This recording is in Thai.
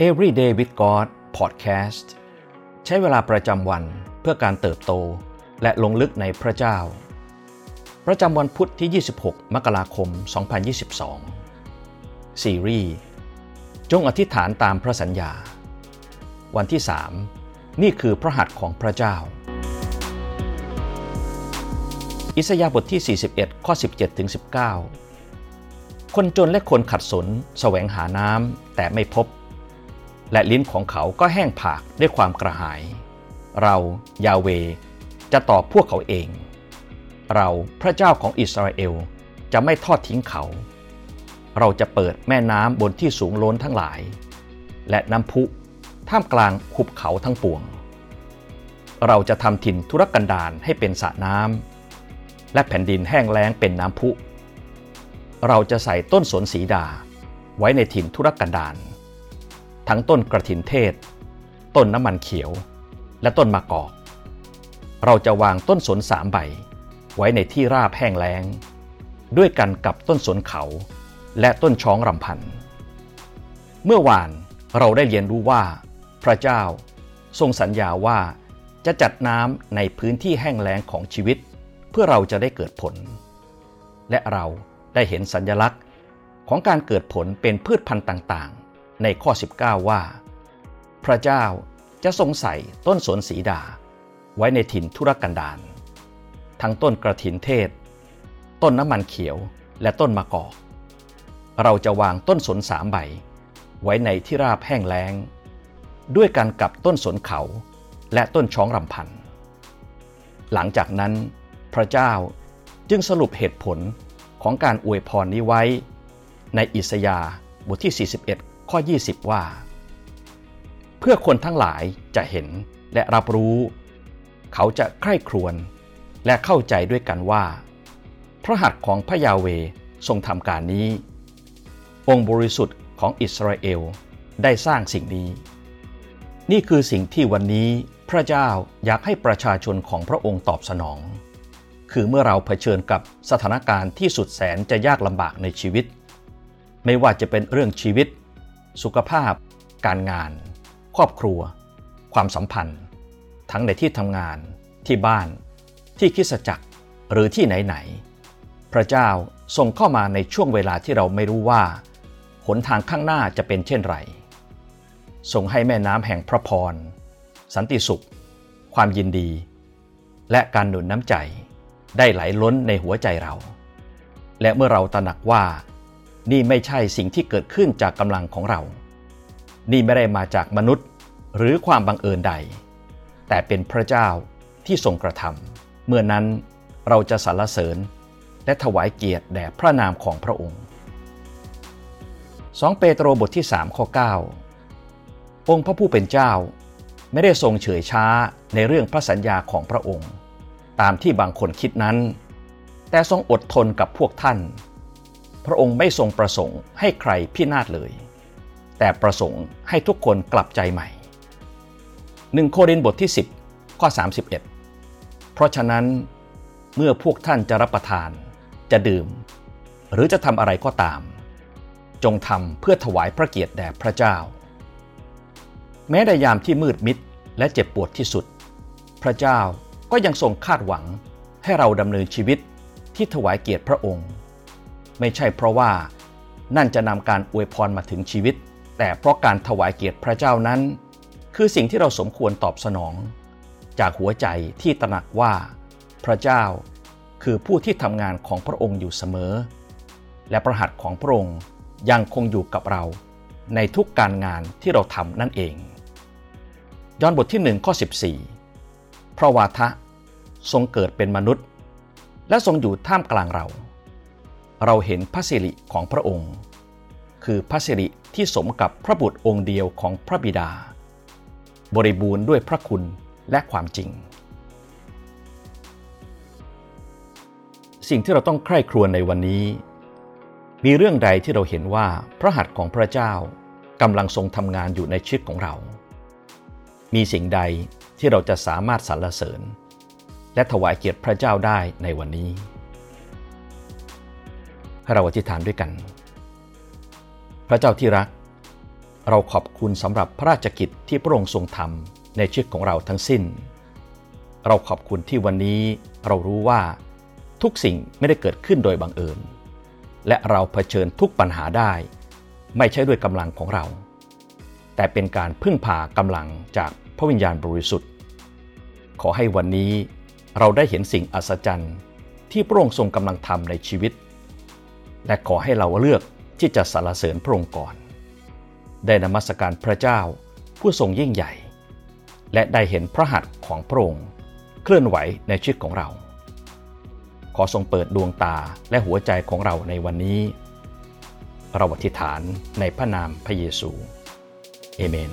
Everyday with God Podcast ใช้เวลาประจำวันเพื่อการเติบโตและลงลึกในพระเจ้า ประจำวันพุทธที่ 26 มกราคม 2022 ซีรีส์จงอธิษฐานตามพระสัญญา วันที่ 3 นี่คือพระหัตถ์ของพระเจ้า อิสยาห์บทที่ 41 ข้อ 17ถึง19 คนจนและคนขัดสนแสวงหาน้ำแต่ไม่พบ และลิ้นของเขาก็แห้งผากด้วยความกระหาย เรายาเวจะตอบพวกเขาเอง เราพระเจ้าของอิสราเอลจะไม่ทอดทิ้งเขา เราจะเปิดแม่น้ำบนที่สูงล้นทั้งหลาย และน้ำพุท่ามกลางขุบเขาทั้งปวง เราจะทำถิ่นธุรกันดารให้เป็นสระน้ำและแผ่นดินแห้งแล้งเป็นน้ำพุ เราจะใส่ต้นสนสีดาไว้ในถิ่นธุรกันดาร ทั้งต้นกระถินเทศ ต้นน้ำมันเขียว และต้นมะกอก เราจะวางต้นสนสามใบ ไว้ในที่ราบแห้งแล้ง ด้วยกันกับต้นสนเขาและต้นช้องรำพัน เมื่อวานเราได้เรียนรู้ว่า พระเจ้าทรงสัญญาว่าจะจัดน้ำในพื้นที่แห้งแล้งของชีวิต เพื่อเราจะได้เกิดผล และเราได้เห็นสัญญลักษณ์ของการเกิดผลเป็นพืชพันธุ์ต่าง ในข้อ 19 ว่า พระเจ้าจะทรงใส่ต้นสนสีดา ไว้ในถิ่นทุรกันดารทั้งต้นกระถินเทศ ต้นน้ำมันเขียวและต้นมะกอก เราจะวางต้นสนสามใบ ไว้ในที่ราบแห้งแล้ง ด้วยกันกับต้นสนเขาและต้นช้องรำพัน หลังจากนั้น พระเจ้าจึงสรุปเหตุผลของการอวยพรนี้ไว้ ในอิสยาห์บทที่ 41 ข้อ 20 ว่า เพื่อคนทั้งหลายจะเห็นและรับรู้ เขาจะใคร่ครวญและเข้าใจด้วยกันว่า พระหัตถ์ของพระยาเวทรงทำการนี้ องค์บริสุทธิ์ของอิสราเอลได้สร้างสิ่งนี้ นี่คือสิ่งที่วันนี้พระเจ้าอยากให้ประชาชนของพระองค์ตอบสนอง คือเมื่อเราเผชิญกับสถานการณ์ที่สุดแสนจะยากลำบากในชีวิต ไม่ว่าจะเป็นเรื่องชีวิต สุขภาพ การงาน ครอบครัว ความสัมพันธ์ ทั้งในที่ทำงาน ที่บ้าน ที่คิสจักร หรือที่ไหนๆ พระเจ้าทรงเข้ามาในช่วงเวลาที่เราไม่รู้ว่า หนทางข้างหน้าจะเป็นเช่นไร ทรงให้แม่น้ำแห่งพระพร สันติสุข ความยินดี และการหนุนน้ำใจได้ไหลล้นในหัวใจเรา และเมื่อเราตระหนักว่า นี่ไม่ใช่สิ่งที่เกิดขึ้นจากกำลังของเรา นี่ไม่ได้มาจากมนุษย์หรือความบังเอิญใด แต่เป็นพระเจ้าที่ทรงกระทำเมื่อนั้นเราจะสรรเสริญและถวายเกียรติแด่พระนามของพระองค์ 2 เปโตรบทที่3ข้อ9 องค์พระผู้เป็นเจ้าไม่ได้ทรงเฉยช้าในเรื่องพระสัญญาของพระองค์ ตามที่บางคนคิดนั้น แต่ทรงอดทนกับพวกท่าน พระองค์ไม่ทรงประสงค์ให้ใครพินาศเลย แต่ประสงค์ให้ทุกคนกลับใจใหม่หนึ่งโครินบทที่ 10 ข้อ 31 เพราะฉะนั้นเมื่อพวกท่านจะรับประทาน จะดื่ม หรือจะทำอะไรก็ตาม จงทำเพื่อถวายพระเกียรติแด่พระเจ้า แม้ในยามที่มืดมิดและเจ็บปวดที่สุด พระเจ้าก็ยังทรงคาดหวังให้เราดำเนินชีวิตที่ถวายเกียรติพระองค์ ไม่ใช่เพราะว่านั่นจะนำการอวยพรมาถึงชีวิต แต่เพราะการถวายเกียรติพระเจ้านั้น คือสิ่งที่เราสมควรตอบสนอง จากหัวใจที่ตระหนักว่า พระเจ้าคือผู้ที่ทำงานของพระองค์อยู่เสมอ และประหัตของพระองค์ยังคงอยู่กับเรา ในทุกการงานที่เราทำนั่นเองย้อนบทที่1ข้อ14 พระวาทะทรงเกิดเป็นมนุษย์ และทรงอยู่ท่ามกลางเรา เราเห็นพระสิริของพระองค์ คือพระสิริที่สมกับพระบุตรองค์เดียวของพระบิดา บริบูรณ์ด้วยพระคุณและความจริง สิ่งที่เราต้องใคร่ครวญในวันนี้ มีเรื่องใดที่เราเห็นว่าพระหัตถ์ของพระเจ้ากำลังทรงทำงานอยู่ในชีวิตของเรา มีสิ่งใดที่เราจะสามารถสรรเสริญ และถวายเกียรติพระเจ้าได้ในวันนี้ ให้เราอธิษฐานด้วยกัน พระเจ้าที่รัก เราขอบคุณสำหรับพระราชกิจที่พระองค์ทรงทำในชีวิตของเราทั้งสิ้น เราขอบคุณที่วันนี้เรารู้ว่าทุกสิ่งไม่ได้เกิดขึ้นโดยบังเอิญ และเราเผชิญทุกปัญหาได้ ไม่ใช่ด้วยกำลังของเรา แต่เป็นการพึ่งพากำลังจากพระวิญญาณบริสุทธิ์ ขอให้วันนี้เราได้เห็นสิ่งอัศจรรย์ที่พระองค์ทรงกำลังทำในชีวิต และขอให้เราเลือกที่จะสรรเสริญพระองค์ก่อน ได้นมัสการพระเจ้าผู้ทรงยิ่งใหญ่ และได้เห็นพระหัตถ์ของพระองค์เคลื่อนไหวในชีวิตของเรา ขอทรงเปิดดวงตาและหัวใจของเราในวันนี้ เราอธิษฐานในพระนามพระเยซู เอเมน